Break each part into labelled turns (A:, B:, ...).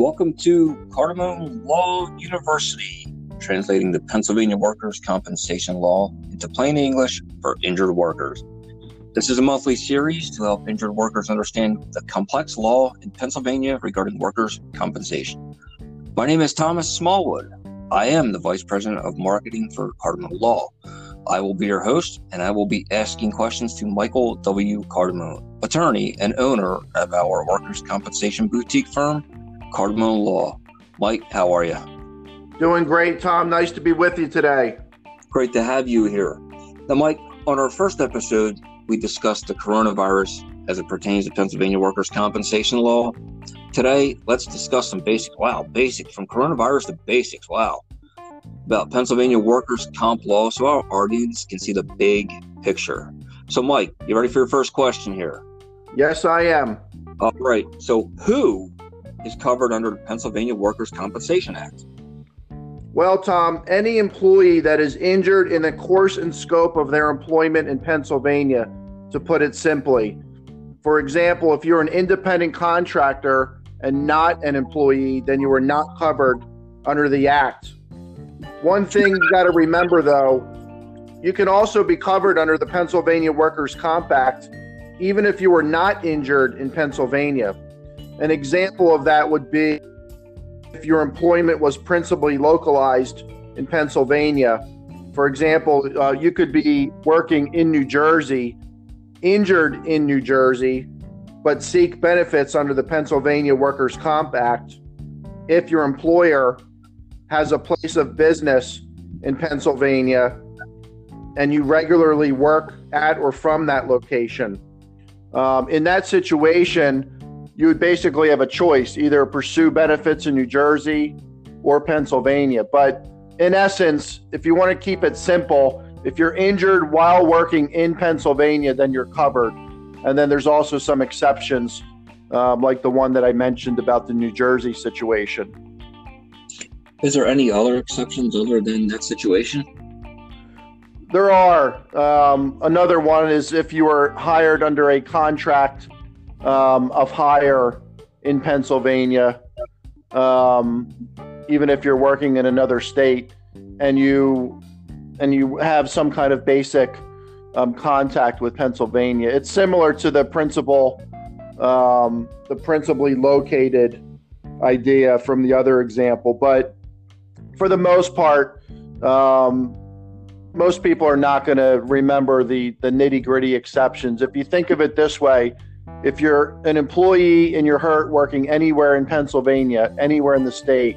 A: Welcome to Cardamone Law University, translating the Pennsylvania Workers' Compensation Law into plain English for injured workers. This is a monthly series to help injured workers understand the complex law in Pennsylvania regarding workers' compensation. My name is Thomas Smallwood. I am the Vice President of Marketing for Cardamone Law. I will be your host, and I will be asking questions to Michael W. Cardamone, attorney and owner of our workers' compensation boutique firm, Cardamone Law. Mike, how are you?
B: Doing great, Tom. Nice to be with you today.
A: Great to have you here. Now, Mike, on our first episode, we discussed the coronavirus as it pertains to Pennsylvania workers' compensation law. Today, let's discuss some basic, wow, basic from coronavirus to basics, wow, about Pennsylvania workers' comp law so our audience can see the big picture. So, Mike, you ready for your first question here?
B: Yes, I am.
A: All right. So, who is covered under the Pennsylvania Workers' Compensation Act?
B: Well, Tom, any employee that is injured in the course and scope of their employment in Pennsylvania, to put it simply. For example, if you're an independent contractor and not an employee, then you are not covered under the Act. One thing you got to remember though, you can also be covered under the Pennsylvania Workers' Comp Act, even if you were not injured in Pennsylvania. An example of that would be if your employment was principally localized in Pennsylvania. For example, uh, you could be working in New Jersey, injured in New Jersey, but seek benefits under the Pennsylvania Workers' Comp Act if your employer has a place of business in Pennsylvania and you regularly work at or from that location. Um, in that situation, you would basically have a choice either pursue benefits in New Jersey or Pennsylvania. But in essence, if you want to keep it simple, if you're injured while working in Pennsylvania, then you're covered. And then there's also some exceptions, um, like the one that I mentioned about the New Jersey situation.
A: Is there any other exceptions other than that situation?
B: There are. Um, another one is if you are hired under a contract um, of hire in Pennsylvania, um, even if you're working in another state, and you and you have some kind of basic um, contact with Pennsylvania. It's similar to the principal, um, the principally located idea from the other example, but for the most part, um, most people are not going to remember the the nitty gritty exceptions. If you think of it this way, if you're an employee and you're hurt working anywhere in Pennsylvania, anywhere in the state,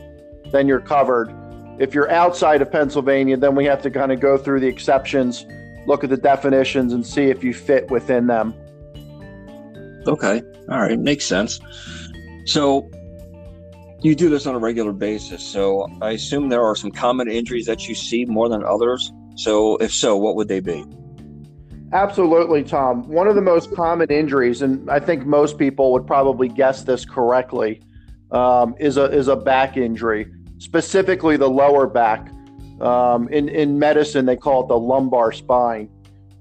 B: then you're covered. If you're outside of Pennsylvania, then we have to kind of go through the exceptions, look at the definitions, and see if you fit within them.
A: Okay. All right. Makes sense. So you do this on a regular basis. So I assume there are some common injuries that you see more than others. So if so, what would they be?
B: Absolutely, Tom. One of the most common injuries, and I think most people would probably guess this correctly, um, is a is a back injury, specifically the lower back. Um, in in medicine, they call it the lumbar spine.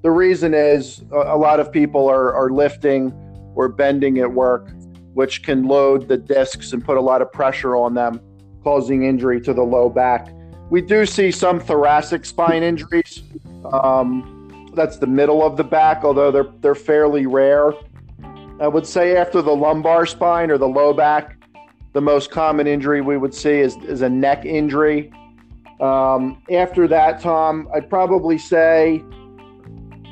B: The reason is a, a lot of people are are lifting or bending at work, which can load the discs and put a lot of pressure on them, causing injury to the low back. We do see some thoracic spine injuries. Um, that's the middle of the back, although they're they're fairly rare. I would say after the lumbar spine or the low back, the most common injury we would see is, is a neck injury. Um, after that, Tom, I'd probably say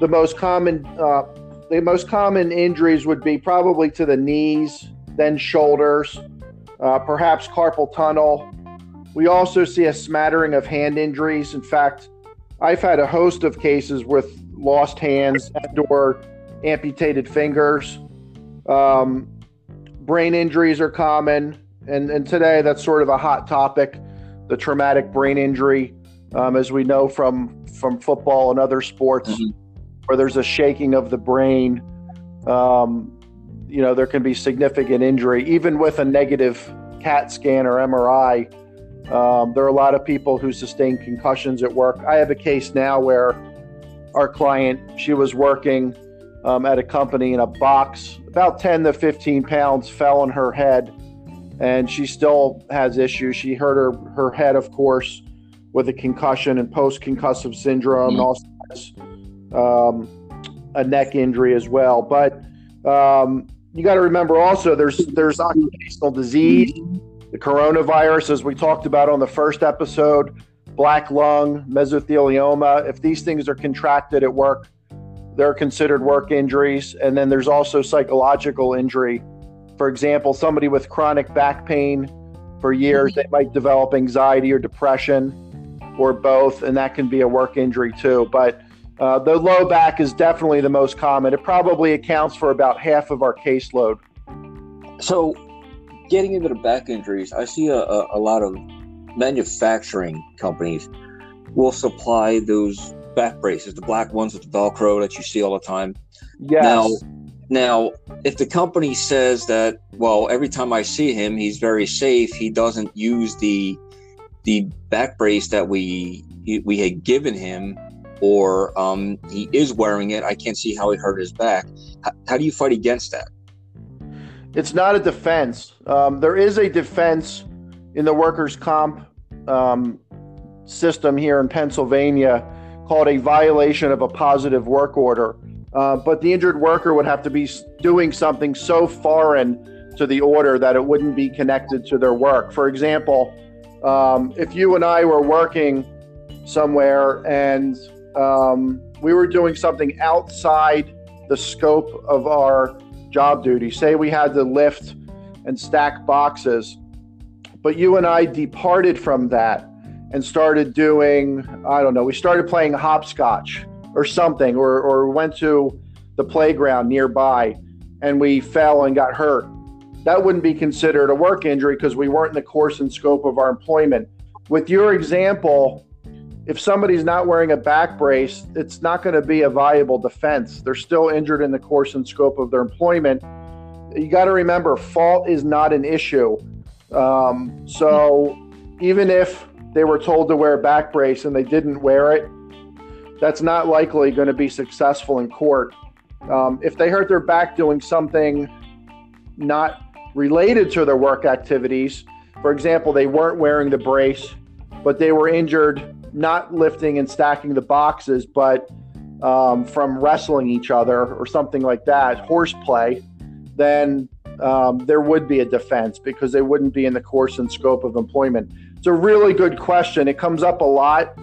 B: the most common uh, the most common injuries would be probably to the knees, then shoulders, uh, perhaps carpal tunnel. We also see a smattering of hand injuries. In fact, I've had a host of cases with lost hands and/or amputated fingers. Um, brain injuries are common, and and today that's sort of a hot topic, the traumatic brain injury, um, as we know from from football and other sports, mm-hmm. where there's a shaking of the brain. Um, you know, there can be significant injury, even with a negative CAT scan or MRI. Um, there are a lot of people who sustain concussions at work. I have a case now where our client, she was working um, at a company in a box, about 10 to 15 pounds fell on her head and she still has issues. She hurt her her head, of course, with a concussion and post concussive syndrome, mm-hmm. and also has um, a neck injury as well. But um, you got to remember also there's there's occupational disease, the coronavirus, as we talked about on the first episode, black lung, mesothelioma. If these things are contracted at work, they're considered work injuries. And then there's also psychological injury. For example, somebody with chronic back pain for years, they might develop anxiety or depression or both, and that can be a work injury too. But uh, the low back is definitely the most common. It probably accounts for about half of our caseload.
A: So, getting into the back injuries, I see a, a, a lot of manufacturing companies will supply those back braces, the black ones with the Velcro that you see all the time.
B: Yes.
A: Now, now, if the company says that, well, every time I see him, he's very safe. He doesn't use the the back brace that we we had given him, or um, he is wearing it. I can't see how he hurt his back. How, how do you fight against that?
B: It's not a defense. Um, there is a defense in the workers' comp um, system here in Pennsylvania called a violation of a positive work order. Uh, but the injured worker would have to be doing something so foreign to the order that it wouldn't be connected to their work. For example, um, if you and I were working somewhere and um, we were doing something outside the scope of our job duty, say we had to lift and stack boxes, but you and I departed from that and started doing, I don't know, we started playing hopscotch or something, or, or went to the playground nearby and we fell and got hurt. That wouldn't be considered a work injury because we weren't in the course and scope of our employment. With your example, if somebody's not wearing a back brace, it's not going to be a viable defense. They're still injured in the course and scope of their employment. You got to remember, fault is not an issue. Um, so even if they were told to wear a back brace and they didn't wear it, that's not likely going to be successful in court. Um, if they hurt their back doing something not related to their work activities, for example, they weren't wearing the brace, but they were injured not lifting and stacking the boxes, but um, from wrestling each other or something like that, horseplay, then um, there would be a defense because they wouldn't be in the course and scope of employment. It's a really good question. It comes up a lot,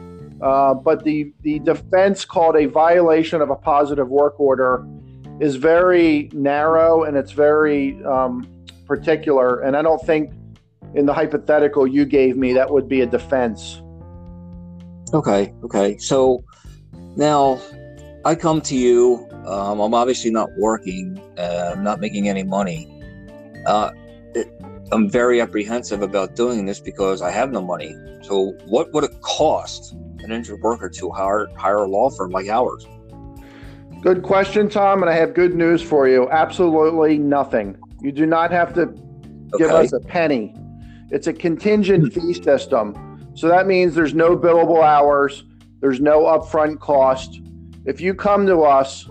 B: uh, but the the defense called a violation of a positive work order is very narrow and it's very um, particular. And I don't think in the hypothetical you gave me that would be a defense.
A: Okay. Okay. So now I come to you. Um, I'm obviously not working. Uh, I'm not making any money. Uh, it, I'm very apprehensive about doing this because I have no money. So, what would it cost an injured worker to hire hire a law firm like ours?
B: Good question, Tom, and I have good news for you. Absolutely nothing. You do not have to okay. give us a penny. It's a contingent fee system. So that means there's no billable hours, there's no upfront cost. If you come to us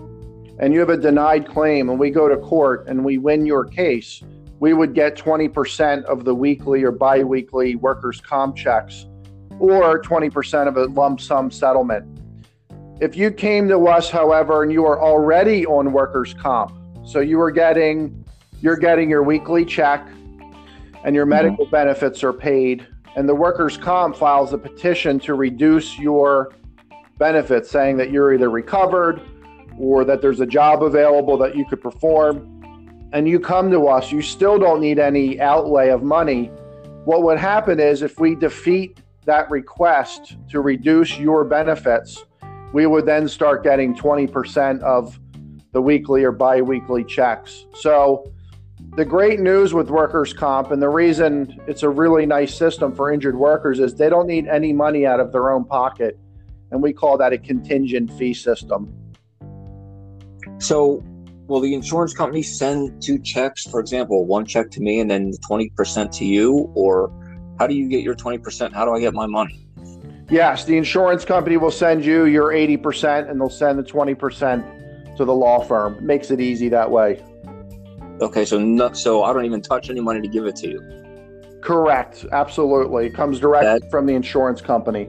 B: and you have a denied claim and we go to court and we win your case, we would get 20% of the weekly or biweekly workers' comp checks or 20% of a lump sum settlement. If you came to us, however, and you are already on workers' comp, so you are getting you're getting your weekly check and your mm-hmm. medical mm-hmm. benefits are paid, and the workers' comp files a petition to reduce your benefits, saying that you're either recovered or that there's a job available that you could perform and you come to us, you still don't need any outlay of money. What would happen is if we defeat that request to reduce your benefits, we would then start getting 20% of the weekly or bi weekly checks. So, the great news with workers' comp and the reason it's a really nice system for injured workers is they don't need any money out of their own pocket. And we call that a contingent fee system.
A: So, will the insurance company send two checks, for example, one check to me and then 20% to you? Or how do you get your 20%? How do I get my money?
B: Yes, the insurance company will send you your 80% and they'll send the 20% to the law firm. Makes it easy that way.
A: Okay, so so I don't even touch any money to give it to you.
B: Correct. Absolutely. It comes direct that, from the insurance company.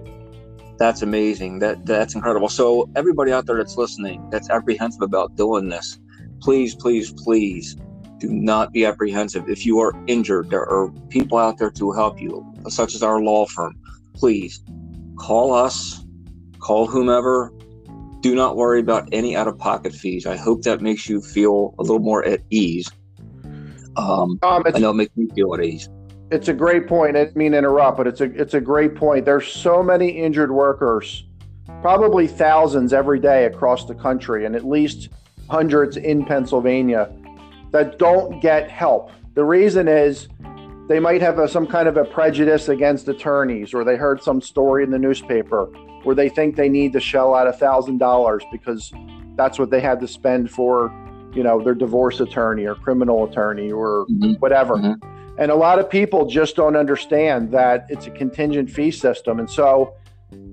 A: That's amazing. That that's incredible. So everybody out there that's listening, that's apprehensive about doing this, please, please, please do not be apprehensive. If you are injured, there are people out there to help you, such as our law firm. Please call us, call whomever. Do not worry about any out of pocket fees. I hope that makes you feel a little more at ease. Um, um I know it makes me feel at ease.
B: It's a great point. I didn't mean to interrupt, but it's a it's a great point. There's so many injured workers, probably thousands every day across the country, and at least hundreds in Pennsylvania that don't get help. The reason is they might have a, some kind of a prejudice against attorneys, or they heard some story in the newspaper where they think they need to shell out a thousand dollars because that's what they had to spend for, you know, their divorce attorney or criminal attorney or mm-hmm. whatever. Mm-hmm. And a lot of people just don't understand that it's a contingent fee system. And so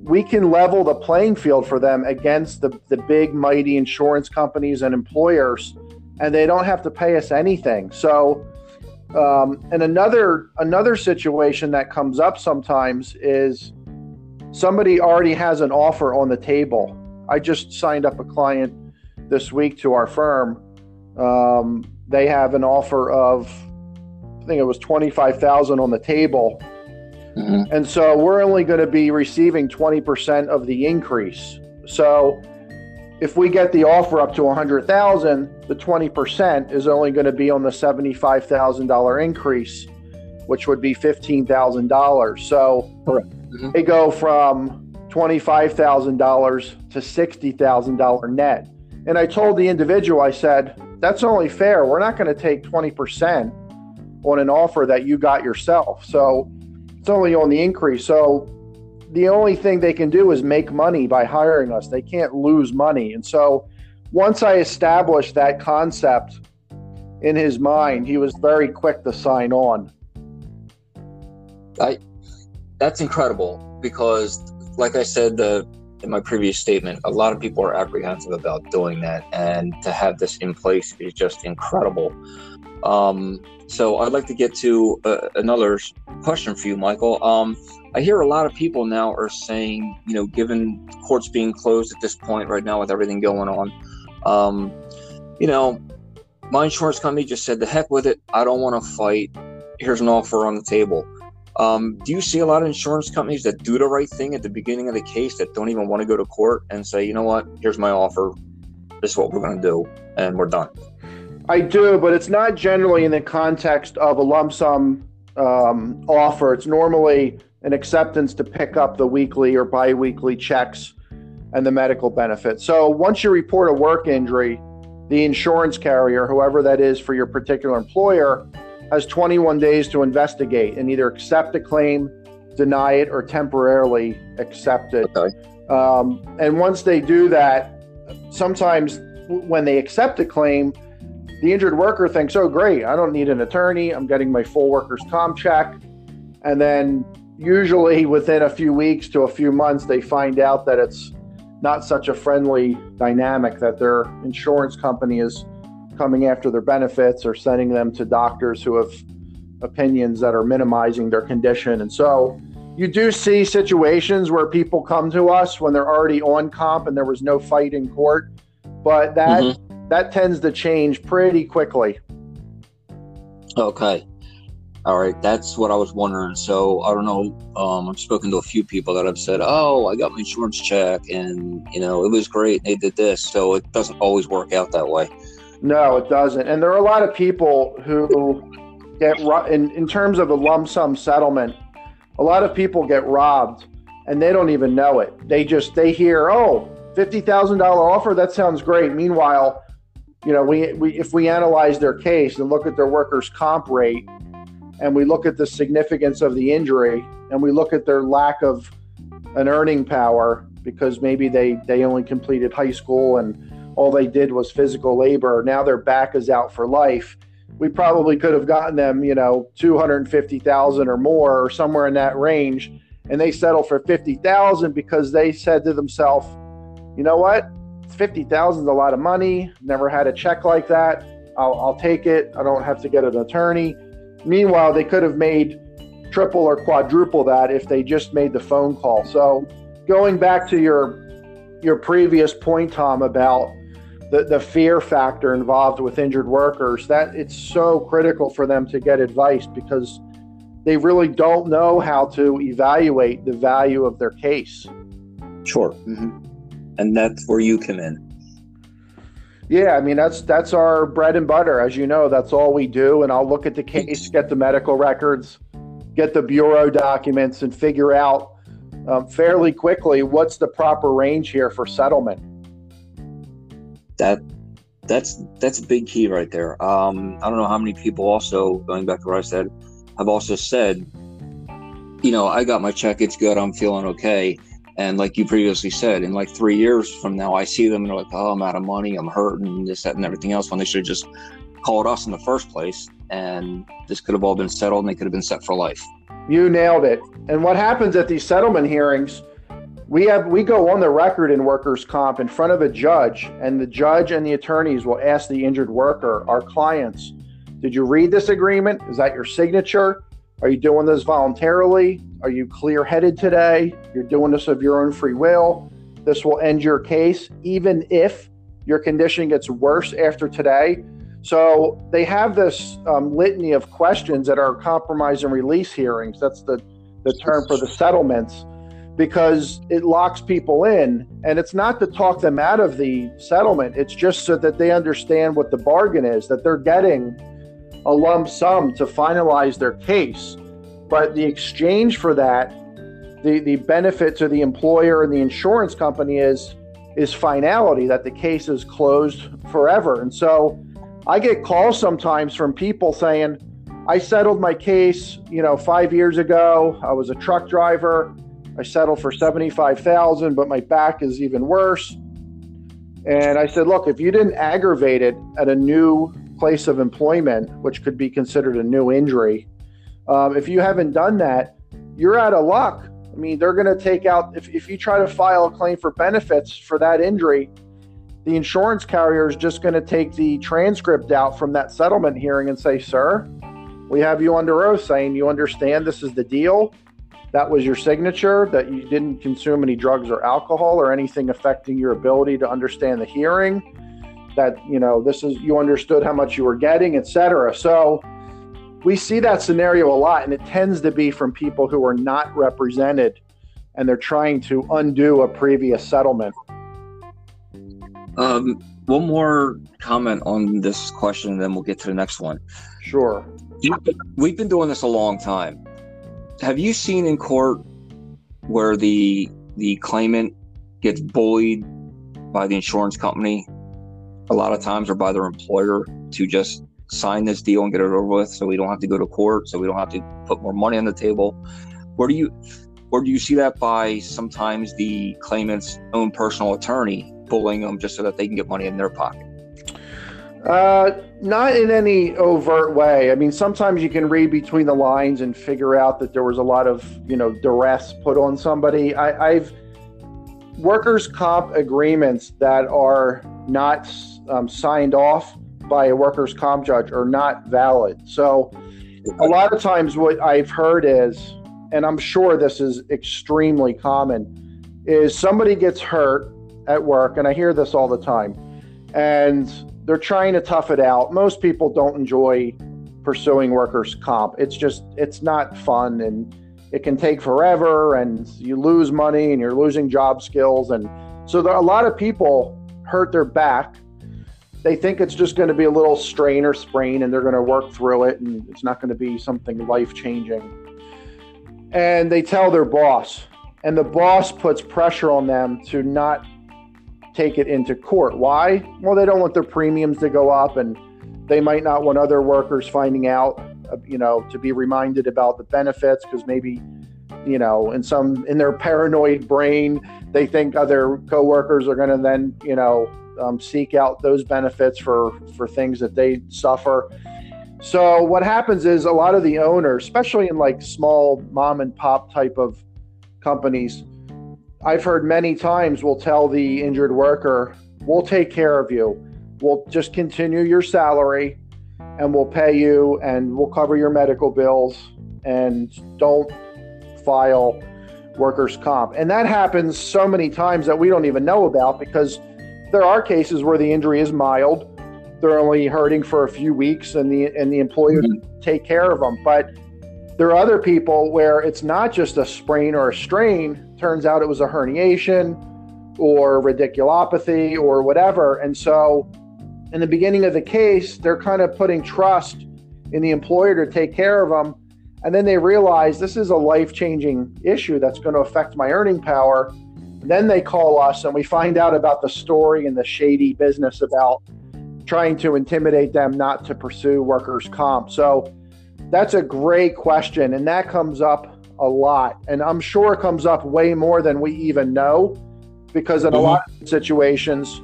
B: we can level the playing field for them against the, the big, mighty insurance companies and employers and they don't have to pay us anything. So, um, and another another situation that comes up sometimes is somebody already has an offer on the table. I just signed up a client this week to our firm. Um, they have an offer of, I think it was twenty five thousand on the table, mm-hmm. and so we're only going to be receiving twenty percent of the increase. So if we get the offer up to 100,000, the 20% is only going to be on the $75,000 increase, which would be $15,000. So mm-hmm. they go from $25,000 to $60,000 net. And I told the individual, I said, that's only fair. We're not going to take 20% on an offer that you got yourself. So it's only on the increase. So the only thing they can do is make money by hiring us. They can't lose money. And so once I established that concept in his mind, he was very quick to sign on.
A: I that's incredible because like I said the in my previous statement, a lot of people are apprehensive about doing that and to have this in place is just incredible. Um, so I'd like to get to uh, another question for you, Michael. Um, I hear a lot of people now are saying, you know, given courts being closed at this point right now with everything going on, um, you know, my insurance company just said, the heck with it. I don't want to fight. Here's an offer on the table. Um, do you see a lot of insurance companies that do the right thing at the beginning of the case that don't even want to go to court and say, you know what, here's my offer. This is what we're going to do, and we're done?
B: I do, but it's not generally in the context of a lump sum um, offer. It's normally an acceptance to pick up the weekly or biweekly checks and the medical benefit. So once you report a work injury, the insurance carrier, whoever that is for your particular employer, has 21 days to investigate and either accept a claim, deny it, or temporarily accept it. Okay. Um, and once they do that, sometimes when they accept a claim, the injured worker thinks, oh, great, I don't need an attorney. I'm getting my full workers' comp check. And then usually within a few weeks to a few months, they find out that it's not such a friendly dynamic, that their insurance company is coming after their benefits or sending them to doctors who have opinions that are minimizing their condition. And so you do see situations where people come to us when they're already on comp and there was no fight in court, but that mm-hmm. That tends to change pretty quickly.
A: Okay. All right, that's what I was wondering. So I don't know. Um, I've spoken to a few people that have said, "Oh, I got my insurance check, and you know it was great. They did this." So it doesn't always work out that way.
B: No, it doesn't. And there are a lot of people who get in in terms of a lump sum settlement. A lot of people get robbed, and they don't even know it. They just they hear, "Oh, fifty thousand dollar offer. That sounds great." Meanwhile, you know, we, we if we analyze their case and look at their workers' comp rate and we look at the significance of the injury and we look at their lack of an earning power because maybe they they only completed high school and all they did was physical labor now their back is out for life we probably could have gotten them you know 250,000 or more or somewhere in that range and they settle for 50,000 because they said to themselves you know what 50,000 is a lot of money never had a check like that I'll, I'll take it i don't have to get an attorney Meanwhile, they could have made triple or quadruple that if they just made the phone call. So, going back to your your previous point, Tom, about the, the fear factor involved with injured workers, that it's so critical for them to get advice because they really don't know how to evaluate the value of their case.
A: Sure. Mm-hmm. And that's where you come in.
B: Yeah, I mean that's that's our bread and butter. As you know, that's all we do. And I'll look at the case, get the medical records, get the bureau documents, and figure out um, fairly quickly what's the proper range here for settlement.
A: That that's that's a big key right there. Um, I don't know how many people also going back to what I said have also said, you know, I got my check, it's good, I'm feeling okay and like you previously said, in like three years from now, I see them and they're like, oh, I'm out of money, I'm hurting, this, that, and everything else, when they should have just called us in the first place. And this could have all been settled and they could have been set for life.
B: You nailed it. And what happens at these settlement hearings, we have we go on the record in workers' comp in front of a judge, and the judge and the attorneys will ask the injured worker, our clients, did you read this agreement? Is that your signature? Are you doing this voluntarily? Are you clear headed today? You're doing this of your own free will. This will end your case, even if your condition gets worse after today. So they have this um, litany of questions at our compromise and release hearings. That's the, the term for the settlements because it locks people in. And it's not to talk them out of the settlement, it's just so that they understand what the bargain is, that they're getting a lump sum to finalize their case. But the exchange for that, the, the benefit to the employer and the insurance company is is finality that the case is closed forever. And so I get calls sometimes from people saying, I settled my case, you know, five years ago. I was a truck driver. I settled for 75,000, but my back is even worse. And I said, look, if you didn't aggravate it at a new place of employment, which could be considered a new injury, um, if you haven't done that, you're out of luck. I mean, they're going to take out, if, if you try to file a claim for benefits for that injury, the insurance carrier is just going to take the transcript out from that settlement hearing and say, Sir, we have you under oath saying you understand this is the deal. That was your signature, that you didn't consume any drugs or alcohol or anything affecting your ability to understand the hearing that you know this is you understood how much you were getting etc so we see that scenario a lot and it tends to be from people who are not represented and they're trying to undo a previous settlement.
A: Um, one more comment on this question and then we'll get to the next one.
B: Sure.
A: We've been doing this a long time. Have you seen in court where the the claimant gets bullied by the insurance company a lot of times or by their employer to just sign this deal and get it over with so we don't have to go to court so we don't have to put more money on the table where do you or do you see that by sometimes the claimant's own personal attorney bullying them just so that they can get money in their pocket
B: uh, not in any overt way. I mean, sometimes you can read between the lines and figure out that there was a lot of, you know, duress put on somebody. I, I've workers' comp agreements that are not um, signed off by a workers' comp judge are not valid. So, a lot of times, what I've heard is, and I'm sure this is extremely common, is somebody gets hurt at work, and I hear this all the time, and they're trying to tough it out. Most people don't enjoy pursuing workers' comp. It's just, it's not fun, and it can take forever, and you lose money, and you're losing job skills, and so there, a lot of people hurt their back they think it's just going to be a little strain or sprain and they're going to work through it and it's not going to be something life changing. And they tell their boss, and the boss puts pressure on them to not take it into court. Why? Well, they don't want their premiums to go up and they might not want other workers finding out, uh, you know, to be reminded about the benefits because maybe you know in some in their paranoid brain they think other coworkers are going to then you know um, seek out those benefits for for things that they suffer. So what happens is a lot of the owners, especially in like small mom and pop type of companies, I've heard many times will tell the injured worker, "We'll take care of you. We'll just continue your salary, and we'll pay you, and we'll cover your medical bills." and don't file workers' comp. And that happens so many times that we don't even know about because there are cases where the injury is mild. They're only hurting for a few weeks and the and the employer mm-hmm. take care of them. But there are other people where it's not just a sprain or a strain. Turns out it was a herniation or radiculopathy or whatever. And so in the beginning of the case, they're kind of putting trust in the employer to take care of them and then they realize this is a life changing issue that's going to affect my earning power. Then they call us and we find out about the story and the shady business about trying to intimidate them not to pursue workers' comp. So that's a great question. And that comes up a lot. And I'm sure it comes up way more than we even know because in mm-hmm. a lot of situations,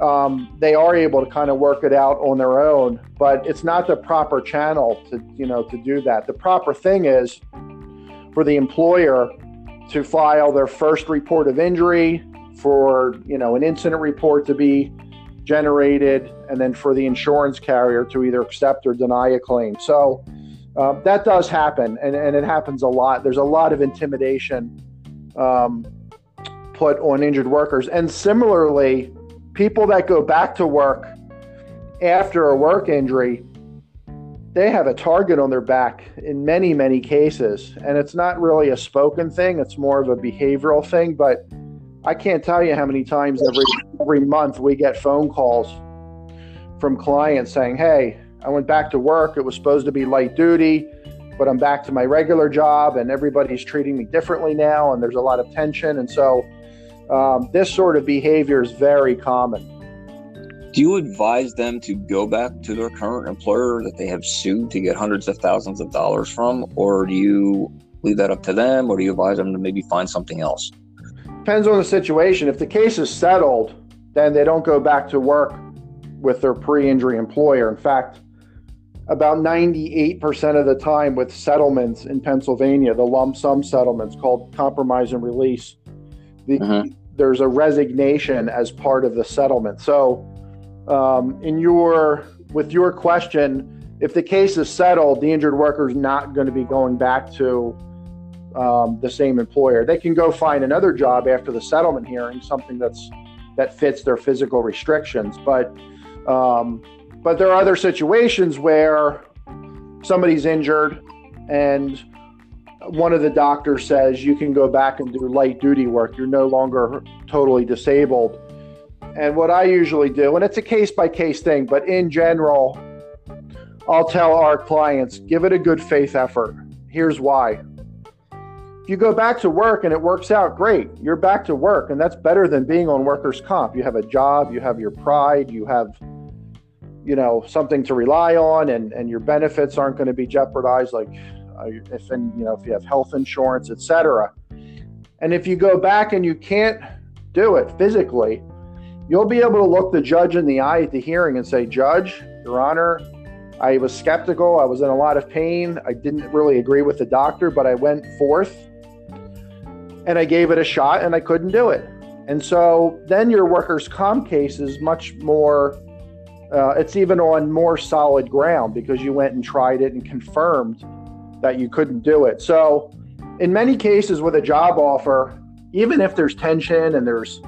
B: um, they are able to kind of work it out on their own, but it's not the proper channel to you know to do that. The proper thing is for the employer to file their first report of injury, for you know an incident report to be generated, and then for the insurance carrier to either accept or deny a claim. So uh, that does happen, and, and it happens a lot. There's a lot of intimidation um, put on injured workers, and similarly people that go back to work after a work injury, they have a target on their back in many, many cases. And it's not really a spoken thing, it's more of a behavioral thing. But I can't tell you how many times every, every month we get phone calls from clients saying, Hey, I went back to work. It was supposed to be light duty, but I'm back to my regular job, and everybody's treating me differently now. And there's a lot of tension. And so um, this sort of behavior is very common.
A: Do you advise them to go back to their current employer that they have sued to get hundreds of thousands of dollars from, or do you leave that up to them, or do you advise them to maybe find something else?
B: Depends on the situation. If the case is settled, then they don't go back to work with their pre injury employer. In fact, about 98% of the time with settlements in Pennsylvania, the lump sum settlements called compromise and release, the, uh-huh. There's a resignation as part of the settlement. So, um, in your with your question, if the case is settled, the injured worker is not going to be going back to um, the same employer. They can go find another job after the settlement hearing, something that's that fits their physical restrictions. But um, but there are other situations where somebody's injured and one of the doctors says you can go back and do light duty work. You're no longer totally disabled. And what I usually do, and it's a case by case thing, but in general, I'll tell our clients give it a good faith effort. Here's why. If you go back to work and it works out, great. You're back to work, and that's better than being on workers' comp. You have a job, you have your pride, you have you know something to rely on and and your benefits aren't going to be jeopardized like uh, if and you know if you have health insurance, etc. And if you go back and you can't do it physically, you'll be able to look the judge in the eye at the hearing and say, "Judge, Your Honor, I was skeptical. I was in a lot of pain. I didn't really agree with the doctor, but I went forth and I gave it a shot, and I couldn't do it." And so then your workers' comp case is much more. Uh, it's even on more solid ground because you went and tried it and confirmed that you couldn't do it. So, in many cases with a job offer, even if there's tension and there's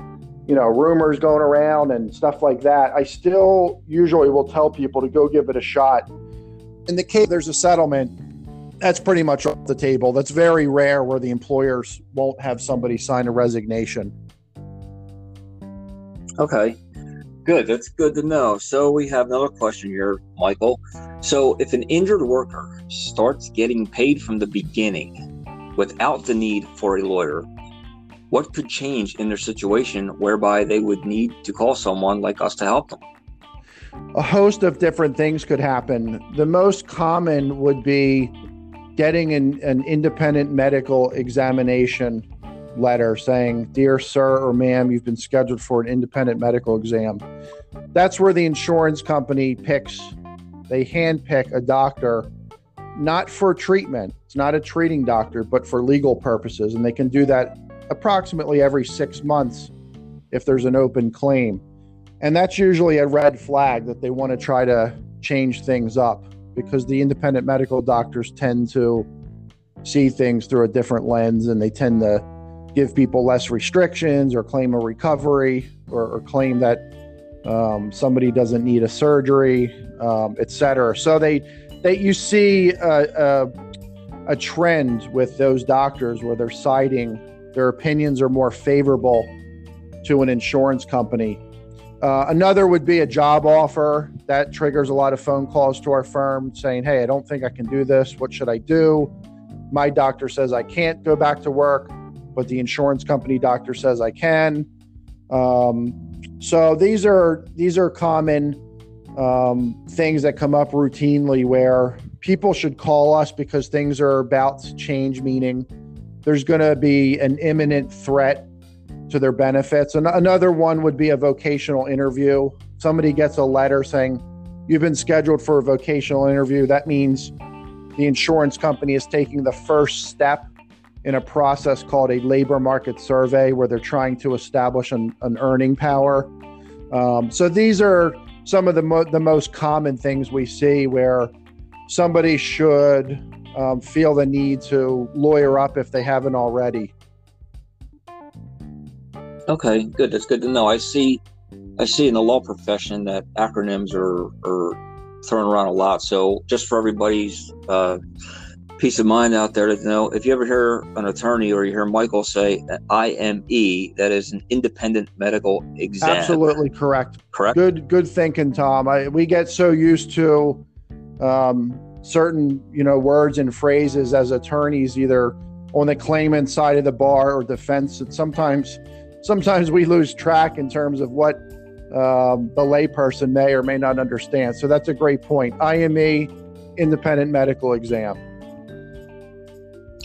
B: you know rumors going around and stuff like that, I still usually will tell people to go give it a shot. In the case there's a settlement, that's pretty much off the table. That's very rare where the employers won't have somebody sign a resignation.
A: Okay. Good. That's good to know. So we have another question here, Michael. So if an injured worker starts getting paid from the beginning without the need for a lawyer, what could change in their situation whereby they would need to call someone like us to help them?
B: A host of different things could happen. The most common would be getting an, an independent medical examination letter saying, Dear sir or ma'am, you've been scheduled for an independent medical exam. That's where the insurance company picks, they handpick a doctor, not for treatment. It's not a treating doctor, but for legal purposes. And they can do that approximately every six months if there's an open claim. And that's usually a red flag that they want to try to change things up because the independent medical doctors tend to see things through a different lens and they tend to give people less restrictions or claim a recovery or, or claim that um, somebody doesn't need a surgery, um, et cetera. So they, they you see a, a, a trend with those doctors where they're citing their opinions are more favorable to an insurance company. Uh, another would be a job offer that triggers a lot of phone calls to our firm saying, Hey, I don't think I can do this. What should I do? My doctor says I can't go back to work, but the insurance company doctor says I can. Um, so these are these are common um, things that come up routinely where people should call us because things are about to change. Meaning, there's going to be an imminent threat to their benefits. And another one would be a vocational interview. Somebody gets a letter saying you've been scheduled for a vocational interview. That means the insurance company is taking the first step in a process called a labor market survey where they're trying to establish an, an earning power. Um, so these are some of the, mo- the most common things we see where somebody should um, feel the need to lawyer up if they haven't already.
A: Okay, good. That's good to know. I see, I see in the law profession that acronyms are are thrown around a lot. So just for everybody's uh, peace of mind out there to know, if you ever hear an attorney or you hear Michael say IME, that is an independent medical exam.
B: Absolutely correct.
A: Correct.
B: Good, good thinking, Tom. I, we get so used to um, certain, you know, words and phrases as attorneys, either on the claimant side of the bar or defense, that sometimes sometimes we lose track in terms of what um, the layperson may or may not understand. So that's a great point. IME, independent medical exam.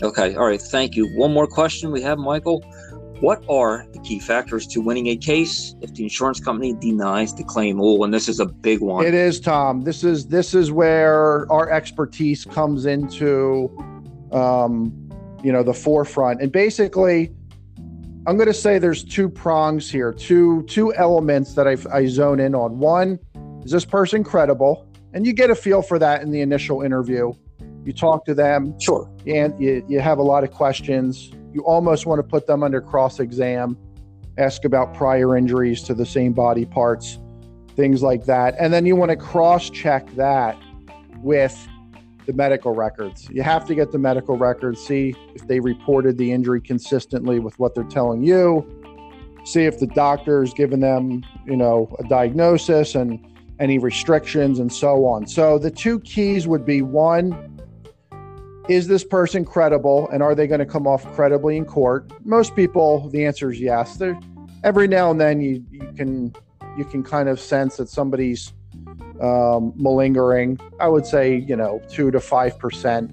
A: Okay, all right, thank you. One more question we have, Michael. What are the key factors to winning a case if the insurance company denies the claim? Oh, and this is a big one.
B: It is, Tom. This is this is where our expertise comes into, um, you know, the forefront. And basically, I'm going to say there's two prongs here, two two elements that I, I zone in on. One is this person credible, and you get a feel for that in the initial interview. You talk to them,
A: sure,
B: and you, you have a lot of questions. You almost want to put them under cross exam, ask about prior injuries to the same body parts, things like that, and then you want to cross check that with the medical records. You have to get the medical records, see if they reported the injury consistently with what they're telling you, see if the doctor's given them, you know, a diagnosis and any restrictions and so on. So the two keys would be one, is this person credible and are they going to come off credibly in court? Most people, the answer is yes. There, every now and then you, you can you can kind of sense that somebody's um, malingering. I would say, you know, two to five percent.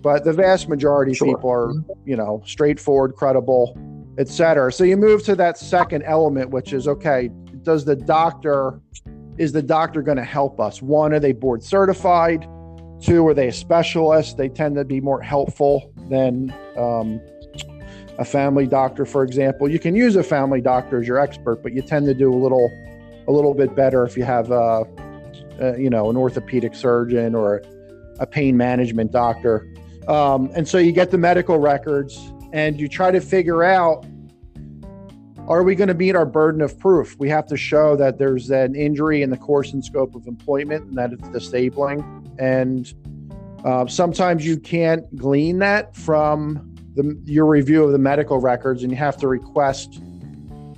B: But the vast majority sure. people are, you know, straightforward, credible, etc. So you move to that second element, which is okay, does the doctor is the doctor going to help us? One, are they board certified? Two, are they a specialist? They tend to be more helpful than um, a family doctor, for example. You can use a family doctor as your expert, but you tend to do a little a little bit better if you have uh, you know, an orthopedic surgeon or a pain management doctor. Um, and so you get the medical records and you try to figure out are we going to meet our burden of proof? We have to show that there's an injury in the course and scope of employment and that it's disabling. And uh, sometimes you can't glean that from the, your review of the medical records, and you have to request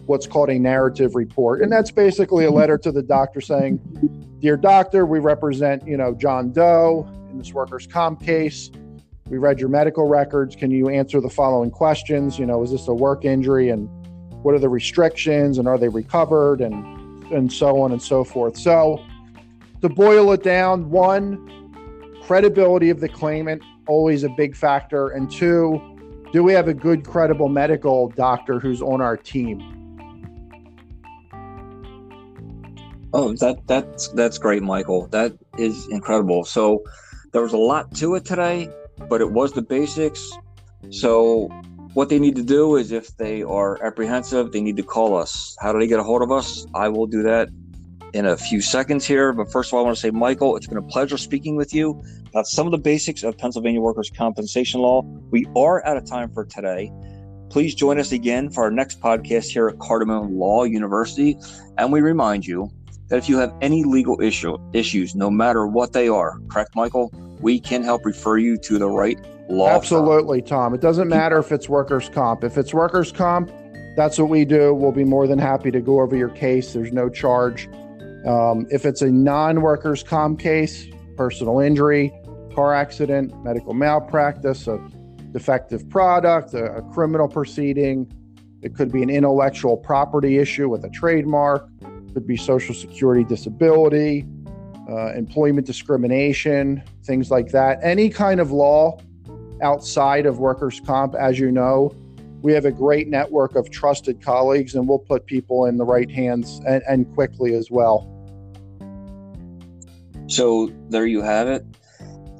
B: what's called a narrative report. And that's basically a letter to the doctor saying, Dear doctor, we represent, you know, John Doe in this workers' comp case. We read your medical records. Can you answer the following questions? You know, is this a work injury and what are the restrictions and are they recovered and and so on and so forth. So to boil it down, one, credibility of the claimant, always a big factor. And two, do we have a good credible medical doctor who's on our team?
A: Oh, that that's that's great, Michael. That is incredible. So there was a lot to it today, but it was the basics. So what they need to do is if they are apprehensive, they need to call us. How do they get a hold of us? I will do that in a few seconds here. But first of all, I want to say, Michael, it's been a pleasure speaking with you about some of the basics of Pennsylvania workers' compensation law. We are out of time for today. Please join us again for our next podcast here at Cardamone Law University. And we remind you that if you have any legal issue issues, no matter what they are, correct, Michael, we can help refer you to the right law.
B: Absolutely, firm. Tom. It doesn't matter if it's workers' comp. If it's workers' comp, that's what we do. We'll be more than happy to go over your case. There's no charge. Um, if it's a non workers' comp case, personal injury, car accident, medical malpractice, a defective product, a, a criminal proceeding, it could be an intellectual property issue with a trademark, it could be social security disability, uh, employment discrimination, things like that. Any kind of law outside of workers' comp, as you know, we have a great network of trusted colleagues, and we'll put people in the right hands and, and quickly as well.
A: So there you have it.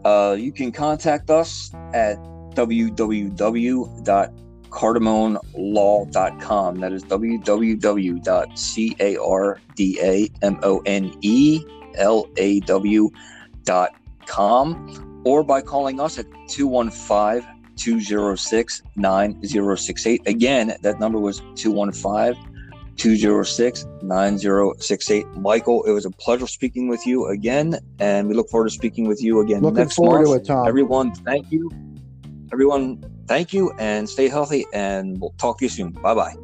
A: Uh, you can contact us at www.cardamonelaw.com. That is www.cardamonelaw.com or by calling us at 215 206 9068. Again, that number was 215 206 9068. Michael, it was a pleasure speaking with you again, and we look forward to speaking with you again
B: Looking
A: next
B: forward
A: month.
B: To it, Tom.
A: Everyone, thank you. Everyone, thank you, and stay healthy, and we'll talk to you soon. Bye bye.